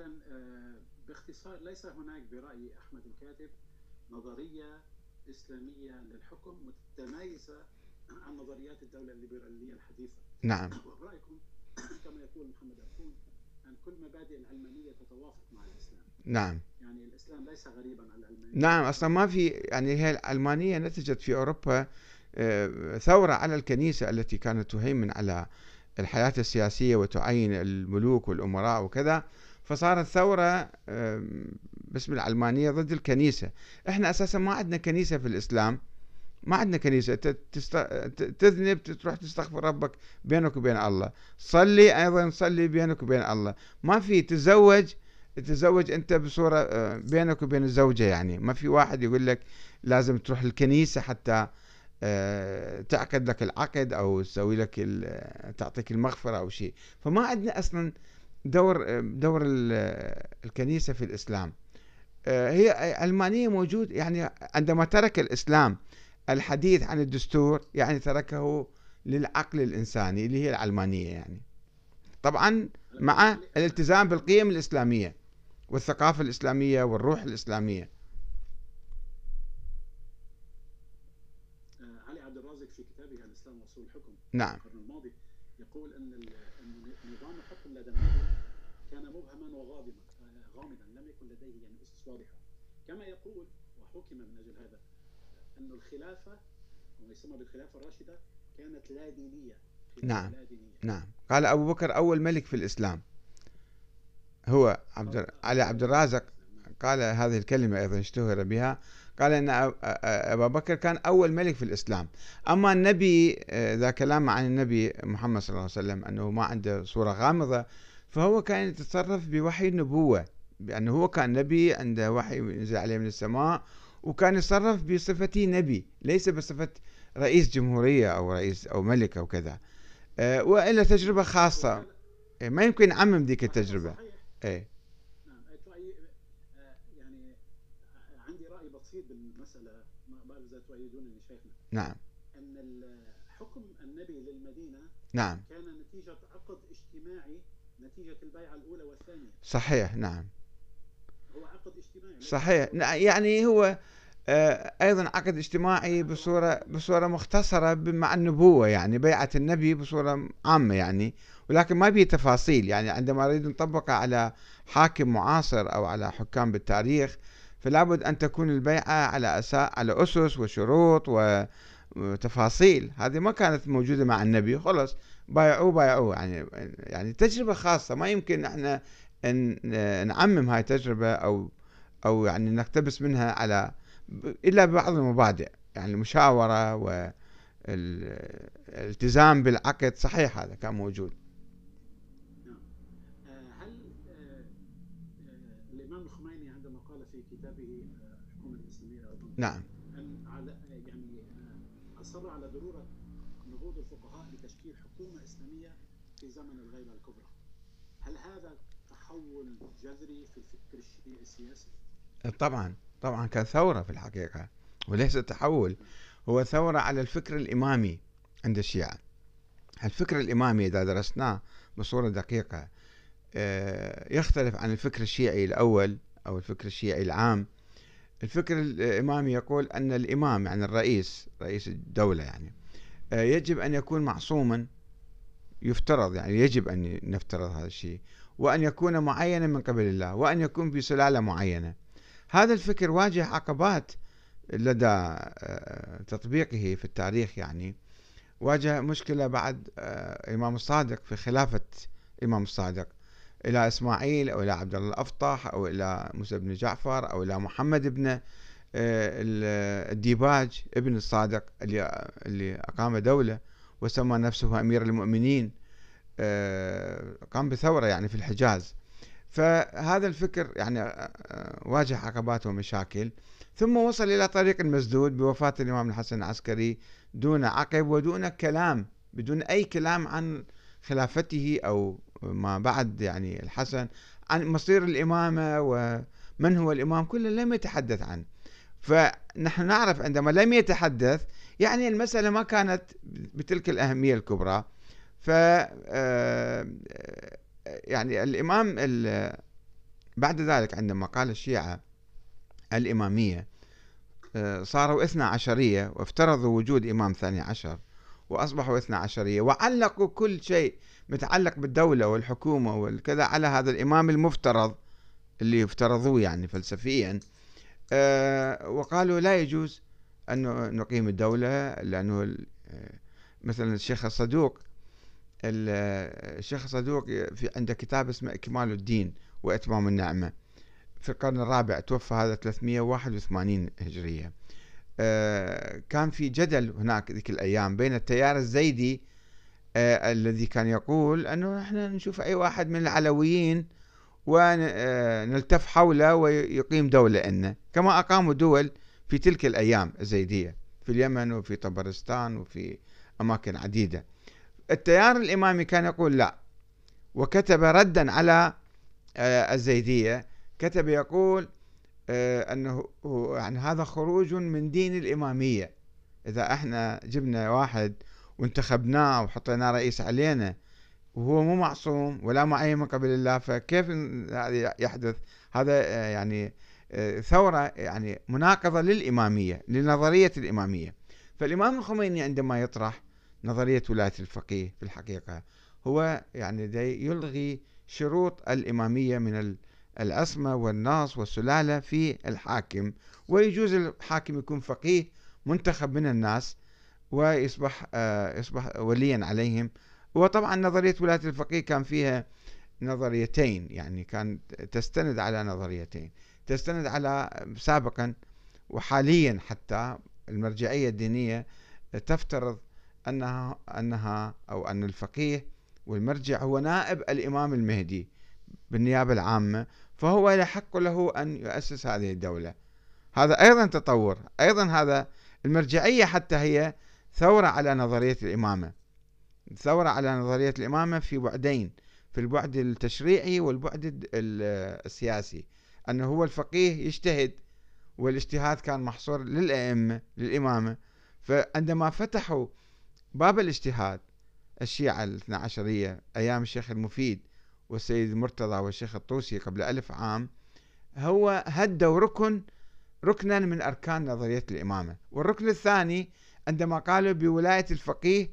اذا آه، باختصار ليس هناك برأي أحمد الكاتب نظرية إسلامية للحكم متميزة عن نظريات الدولة الليبرالية الحديثة. نعم. ورايكم كما يقول محمد أركون أن كل مبادئ العلمانية تتوافق مع الإسلام. نعم. يعني الإسلام ليس غريبا على العلمانية. نعم أصلا ما في يعني هي العلمانيه نتجت في أوروبا آه، ثورة على الكنيسة التي كانت تهيمن على الحياة السياسية وتعين الملوك والأمراء وكذا. فصارت ثورة باسم العلمانية ضد الكنيسة. إحنا أساسا ما عندنا كنيسة في الإسلام. ما عندنا كنيسة. تذنب تروح تستغفر ربك بينك وبين الله. صلي أيضا صلي بينك وبين الله. ما في تزوج. تتزوج أنت بصورة آه، بينك وبين الزوجة يعني. ما في واحد يقول لك لازم تروح الكنيسة حتى آه، تعقد لك العقد أو تسوي لك تعطيك المغفرة أو شيء. فما عندنا أصلا دور آه، دور الكنيسة في الإسلام. هي علمانية موجود يعني عندما ترك الإسلام الحديث عن الدستور يعني تركه للعقل الإنساني اللي هي العلمانية يعني. طبعا مع الالتزام بالقيم الإسلامية والثقافة الإسلامية والروح الإسلامية. آه، علي عبد الرازق في كتابه الإسلام وصول الحكم. نعم. القرن الماضي. يقول أن نظام الحكم لدى كان مبهما وغامضا آه، غامضا لم يكن لديه يعني أسس واضحة كما يقول وحكم من أجل هذا أن الخلافة وما يسمى بالخلافة الراشدة كانت لا دينية. نعم. لا دينية. نعم. قال أبو بكر أول ملك في الإسلام. هو عبد علي عبد الرازق قال هذه الكلمة أيضا اشتهر بها. قال أن أبا بكر كان أول ملك في الإسلام. أما النبي ذا كلام عن النبي محمد صلى الله عليه وسلم أنه ما عنده صورة غامضة فهو كان يتصرف بوحي النبوة بأنه هو كان نبي عنده وحي ينزل عليه من السماء وكان يتصرف بصفته نبي ليس بصفة رئيس جمهورية أو رئيس أو ملك أو كذا. أه وإلا تجربة خاصة. إيه، ما يمكن نعمم ذيك التجربة. إيه نعم يعني عندي رأي بسيط بالمسألة ما بعرف إذا تؤيدونني شيخنا. نعم. أن حكم النبي للمدينة نعم. كان نتيجة عقد اجتماعي نتيجة البيعة الأولى والثانية. صحيح نعم. هو عقد اجتماعي. صحيح. يعني هو آه، أيضا عقد اجتماعي بصورة بصورة مختصرة مع النبوة يعني بيعة النبي بصورة عامة يعني ولكن ما به تفاصيل. يعني عندما نريد نطبقه على حاكم معاصر أو على حكام بالتاريخ فلا بد أن تكون البيعة على أساس على أسس وشروط وتفاصيل. هذه ما كانت موجودة مع النبي. خلص بايعوه بايعوه. يعني يعني تجربة خاصة. ما يمكن إحنا ان نعمم هاي التجربه أو أو يعني نقتبس منها على إلا ببعض المبادئ. يعني المشاورة والالتزام بالعقد. صحيح هذا كان موجود نعم. آه، هل آه، آه، الامام الخميني عندما قال في كتابه الحكومة الاسلاميه نعم. على يعني أصر على ضرورة نهوض الفقهاء لتشكيل حكومة إسلامية في زمن الغيبة الكبرى. هل هذا تحول جذري في الفكر السياسي؟ طبعا طبعا كان ثورة في الحقيقة وليس تحول هو ثورة على الفكر الإمامي عند الشيعة. الفكر الإمامي إذا درسناه بصورة دقيقة آه، يختلف عن الفكر الشيعي الأول أو الفكر الشيعي العام. الفكر الإمامي يقول أن الإمام يعني الرئيس رئيس الدولة يعني آه، يجب أن يكون معصوما يفترض يعني يجب أن نفترض هذا الشيء وأن يكون معينا من قبل الله وأن يكون في سلالة معينة. هذا الفكر واجه عقبات لدى آه، تطبيقه في التاريخ يعني. واجه مشكلة بعد آه، الإمام الصادق في خلافة الإمام الصادق. إلى إسماعيل أو إلى عبد الله الأفطح أو إلى موسى بن جعفر أو إلى محمد بن آه، الديباج ابن الصادق اللي اللي أقام دولة وسمى نفسه أمير المؤمنين قام بثورة يعني في الحجاز. فهذا الفكر يعني آه، آه، واجه عقبات ومشاكل ثم وصل إلى طريق مسدود بوفاة الإمام الحسن العسكري دون عقب ودون كلام بدون أي كلام عن خلافته أو ما بعد يعني الحسن عن مصير الإمامة ومن هو الإمام كله لم يتحدث عنه. فنحن نعرف عندما لم يتحدث يعني المسألة ما كانت بتلك الأهمية الكبرى. ف آه، يعني الإمام بعد ذلك عندما قال الشيعة الإمامية آه، صاروا اثنا عشرية وافترضوا وجود إمام ثاني عشر وأصبحوا اثنا عشرية وعلقوا كل شيء متعلق بالدولة والحكومة والكذا على هذا الإمام المفترض اللي افترضوه يعني فلسفيا. آه، وقالوا لا يجوز أن نقيم الدولة لأنه آه، مثلا الشيخ الصدوق الشيخ الصدوق في عنده كتاب اسمه إكمال الدين وإتمام النعمة. في القرن الرابع توفى هذا 381 هجرية. آه، كان في جدل هناك ذيك الأيام بين التيار الزيدي آه، الذي كان يقول أنه إحنا نشوف أي واحد من العلويين ونلتف حوله ويقيم دولة إنه. كما أقاموا دول في تلك الأيام الزيدية في اليمن وفي طبرستان وفي أماكن عديدة. التيار الإمامي كان يقول لا وكتب ردا على آه، الزيدية. كتب يقول آه، أنه يعني هذا خروج من دين الإمامية. إذا إحنا جبنا واحد وانتخبناه وحطيناه رئيس علينا وهو مو معصوم ولا معين من قبل الله فكيف يحدث؟ هذا آه، يعني ثورة يعني مناقضة للإمامية لنظرية الإمامية. فالإمام الخميني عندما يطرح نظرية ولاية الفقيه في الحقيقة هو يعني يلغي شروط الإمامية من العصمة والناص والسلالة في الحاكم. ويجوز الحاكم يكون فقيه منتخب من الناس ويصبح آه، يصبح وليا عليهم. وطبعا نظرية ولاية الفقيه كان فيها نظريتين يعني كان تستند على نظريتين. تستند على سابقا وحاليا حتى المرجعية الدينية تفترض أنها أنها أو أن الفقيه والمرجع هو نائب الإمام المهدي بالنيابة العامة فهو يحق له أن يؤسس هذه الدولة. هذا أيضا تطور. أيضا هذا المرجعية حتى هي ثورة على نظرية الإمامة. ثورة على نظرية الإمامة في بعدين في البعد التشريعي والبعد السياسي. أنه هو الفقيه يجتهد والاجتهاد كان محصور للأئمة للإمامة. فعندما فتحوا باب الاجتهاد الشيعة الاثنى عشرية أيام الشيخ المفيد والسيد المرتضى والشيخ الطوسي قبل ألف عام هو هدوا ركن ركنا من أركان نظرية الإمامة. والركن الثاني عندما قالوا بولاية الفقيه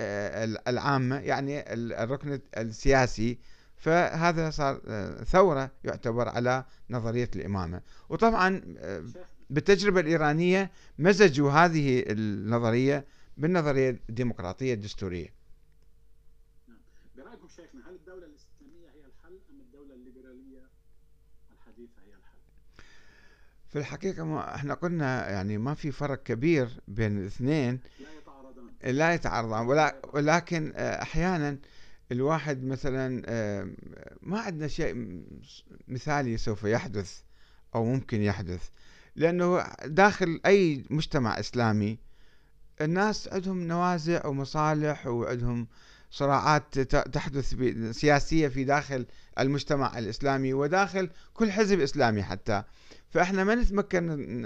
آه، العامة يعني الركن السياسي فهذا صار آه، ثورة يعتبر على نظرية الإمامة وطبعا آه، بالتجربة الإيرانية مزجوا هذه النظرية بالنظرية الديمقراطية الدستورية. برأيكم شيخنا هل الدولة الإسلامية هي الحل أم الدولة الليبرالية الحديثة هي الحل؟ في الحقيقة ما إحنا قلنا يعني ما في فرق كبير بين الاثنين. لا يتعارضان. لا يتعارضان. ولا ولكن آه، أحيانا الواحد مثلا آه، ما عندنا شيء مثالي سوف يحدث أو ممكن يحدث. لأنه داخل أي مجتمع إسلامي الناس عندهم نوازع ومصالح وعندهم صراعات تحدث سياسية في داخل المجتمع الإسلامي وداخل كل حزب إسلامي حتى. فإحنا ما نتمكن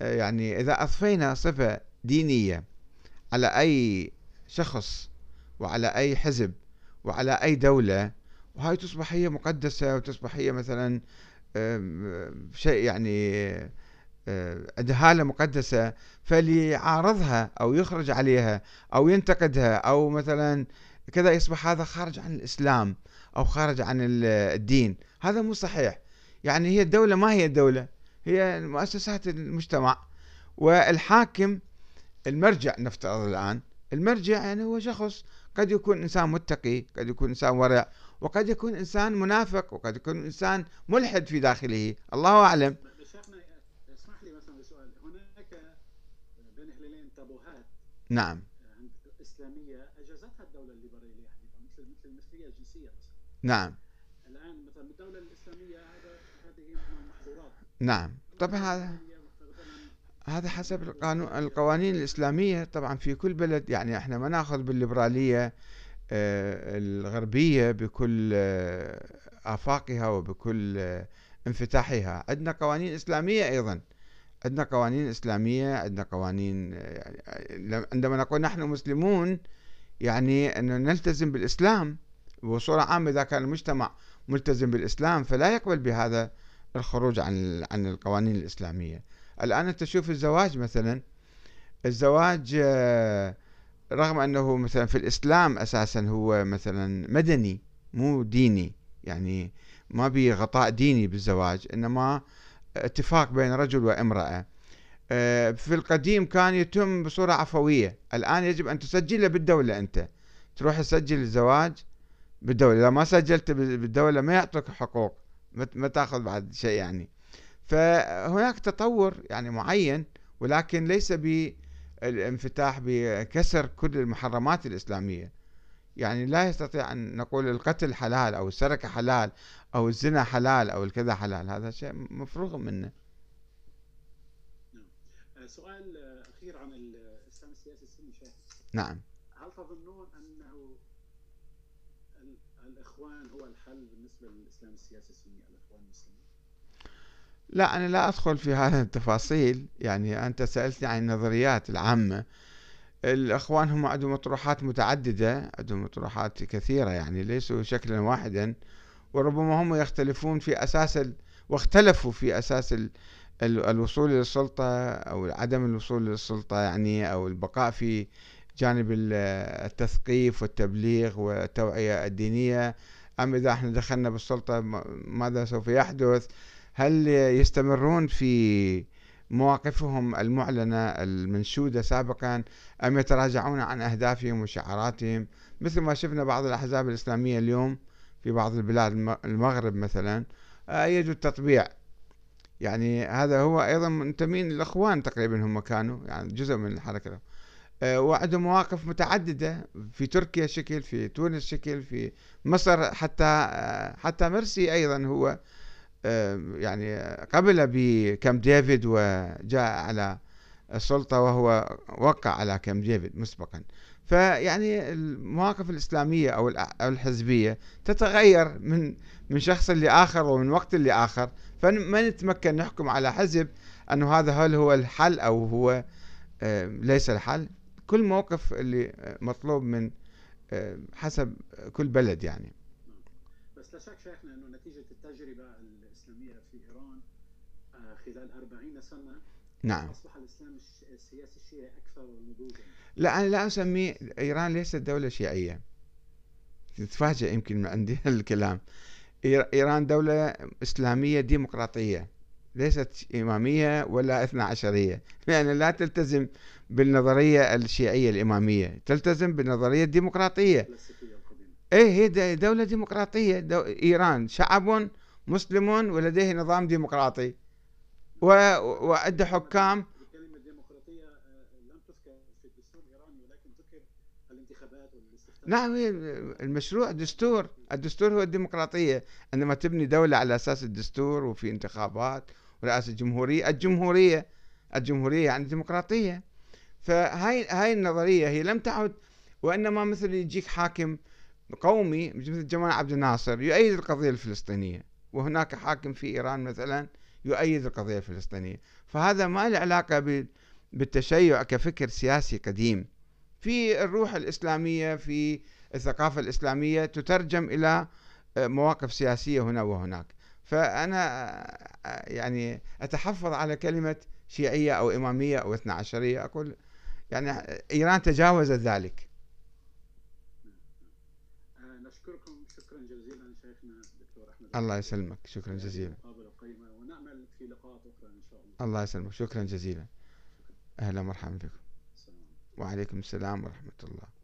يعني إذا أضفينا صفة دينية على أي شخص وعلى أي حزب وعلى أي دولة وهاي تصبح هي مقدسة وتصبح هي مثلا شيء يعني عندها هالة مقدسة فاللي يعارضها أو يخرج عليها أو ينتقدها أو مثلا كذا يصبح هذا خارج عن الإسلام أو خارج عن الدين. هذا مو صحيح. يعني هي الدولة ما هي الدولة هي مؤسسات المجتمع. والحاكم المرجع نفترض الآن المرجع يعني هو شخص قد يكون إنسان متقي قد يكون إنسان ورع وقد يكون إنسان منافق وقد يكون إنسان ملحد في داخله. الله أعلم. نعم. إسلامية أجازتها الدولة الليبرالية حديثا مثل مثل المثلية الجنسية مثلا. نعم. الآن مثلا الدولة الإسلامية هذا هذه محظورات. نعم. طبعا هذا هذا حسب القانون القوانين الإسلامية طبعا في كل بلد يعني إحنا ما نأخذ بالليبرالية آه، الغربية بكل آه، آفاقها وبكل آه، انفتاحها. عندنا قوانين إسلامية أيضا. عندنا قوانين إسلامية عندنا قوانين يعني عندما نقول نحن مسلمون يعني أن نلتزم بالإسلام بصورة عامة. إذا كان المجتمع ملتزم بالإسلام فلا يقبل بهذا الخروج عن عن القوانين الإسلامية. الآن أنت تشوف الزواج مثلا. الزواج آه، رغم أنه مثلا في الإسلام أساسا هو مثلا مدني مو ديني. يعني ما بي غطاء ديني بالزواج إنما اتفاق بين رجل وامرأة. آه، في القديم كان يتم بصورة عفوية. الآن يجب أن تسجله بالدولة أنت. تروح تسجل الزواج بالدولة. إذا ما سجلت بالدولة ما يعطوك حقوق. ما تأخذ بعد شيء يعني. فهناك تطور يعني معين ولكن ليس بالانفتاح بكسر كل المحرمات الإسلامية. يعني لا يستطيع أن نقول القتل حلال أو السرقة حلال أو الزنا حلال أو الكذا حلال هذا شيء مفروغ منه. نعم. آه، سؤال أخير عن الإسلام السياسي السني شيخ. نعم. هل تظنون أنه الإخوان هو الحل بالنسبة للإسلام السياسي السني الإخوان المسلمين؟ لا أنا لا أدخل في هذه التفاصيل. يعني أنت سألتني عن النظريات العامة. الأخوان هم عندهم مطروحات متعددة عندهم مطروحات كثيرة يعني ليسوا شكلا واحدا وربما هم يختلفون في أساس ال... واختلفوا في أساس ال... الوصول للسلطة أو عدم الوصول للسلطة يعني أو البقاء في جانب التثقيف والتبليغ والتوعية الدينية. أم إذا إحنا دخلنا بالسلطة ماذا سوف يحدث؟ هل يستمرون في مواقفهم المعلنة المنشودة سابقا أم يتراجعون عن أهدافهم وشعاراتهم مثل ما شفنا بعض الأحزاب الإسلامية اليوم في بعض البلاد المغرب مثلا. أيدوا التطبيع يعني هذا هو أيضا منتمين للإخوان تقريبا هم كانوا يعني جزء من الحركة. آه، وعندهم مواقف متعددة في تركيا شكل في تونس شكل في مصر حتى آه، حتى مرسي أيضا هو يعني قبل بكم ديفيد وجاء على السلطة وهو وقع على كم ديفيد مسبقا. فيعني المواقف الإسلامية أو الحزبية تتغير من من شخص لآخر ومن وقت لآخر. فما نتمكن نحكم على حزب أنه هذا هل هو الحل أو هو ليس الحل. كل موقف اللي مطلوب من حسب كل بلد يعني. بس لا شك شيخنا أنه نتيجة التجربة الإسلامية في إيران آه، خلال 40 سنة نعم. أصبح الإسلام السياسي الشيعي أكثر نضوجا لا أنا لا أسميه إيران ليست دولة شيعية. تتفاجئ يمكن من عندي الكلام. إيران دولة إسلامية ديمقراطية ليست إمامية ولا إثنى عشرية. يعني لا تلتزم بالنظرية الشيعية الإمامية تلتزم بالنظرية الديمقراطية. إيه هي دولة ديمقراطية دو إيران. شعب مسلم ولديه نظام ديمقراطي. و... حكام. الكلمة الديمقراطية آه، لم تذكر في الدستور الإيراني ولكن ذكر الانتخابات والاستفتاء نعم المشروع دستور. الدستور هو الديمقراطية. عندما تبني دولة على أساس الدستور وفي انتخابات ورئاسة جمهورية الجمهورية الجمهورية يعني ديمقراطية. فهاي هاي النظرية هي لم تعد وإنما مثل يجيك حاكم قومي مثل جمال عبد الناصر يؤيد القضية الفلسطينية وهناك حاكم في إيران مثلا يؤيد القضية الفلسطينية. فهذا ما له علاقة بالتشيع كفكر سياسي قديم. في الروح الإسلامية في الثقافة الإسلامية تترجم إلى آه، مواقف سياسية هنا وهناك. فأنا آه، يعني أتحفظ على كلمة شيعية أو إمامية أو إثنى عشرية أقول يعني إيران تجاوزت ذلك. الله يسلمك. شكرا جزيلا. ونعمل في لقاءات أخرى إن شاء الله. الله يسلمك. شكرا جزيلا. أهلا ومرحبا بكم. وعليكم السلام ورحمة الله.